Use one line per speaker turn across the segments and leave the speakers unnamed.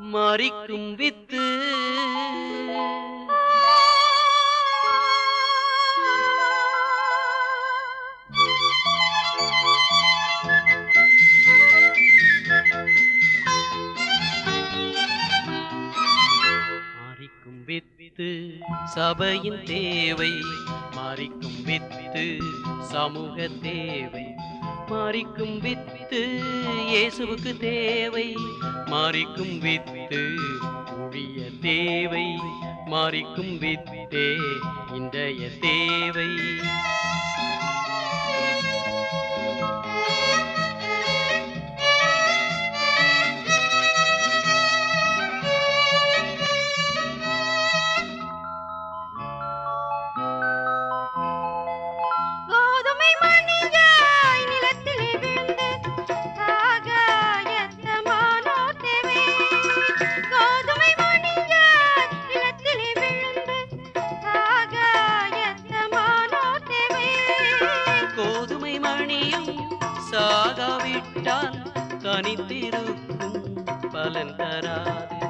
மாறிக்கும் with. மாறிக்கும் வித்து. சபையின் தேவை. மாறிக்கும் வித்து. சமூக தேவை. மாறிக்கும் வித்து இயேசுவுக்கு தேவை. மாறிக்கும் வித்து ஊழிய தேவை. மாறிக்கும் வித்தே இன்றைய தேவை. சாகாவிட்டால் தனித்திருக்கும் பலன் தராது.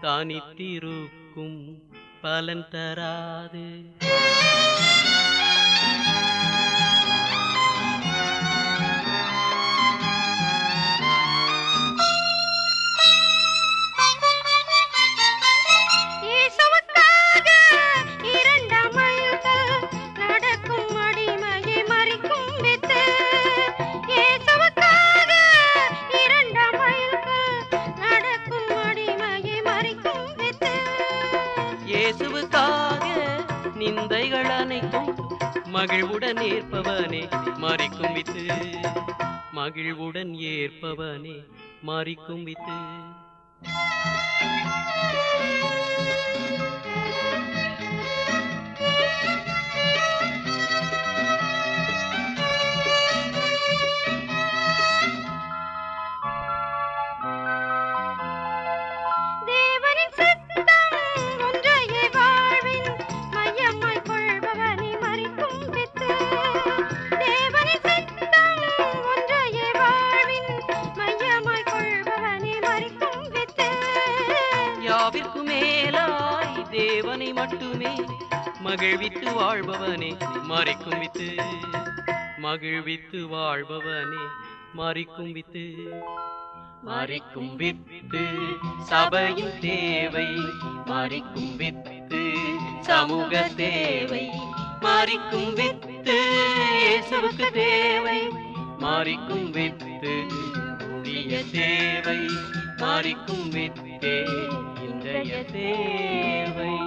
தனித்திருக்கும் பலன் தராது. மகிழ்வுடன் ஏற்பவனே மறிக்கும் வித்து மகிழ்வுடன் ஏற்பவனே மறிக்கும் வித்து தேவனை மட்டுமே மகிழ்வித்து வாழ்பவனே மறைக்கும் வித்து. மகிழ்வித்து வாழ்பவனே மறிக்கும் வித்து. மறிக்கும் வித்து சபையின் தேவை. மறிக்கும் வித்து சமூக தேவை. மறிக்கும் வித்து இயேசுவுக்கு தேவை. மறிக்கும் வித்து புதிய தேவை. மறிக்கும் வித்தே இன்றைய தேவை.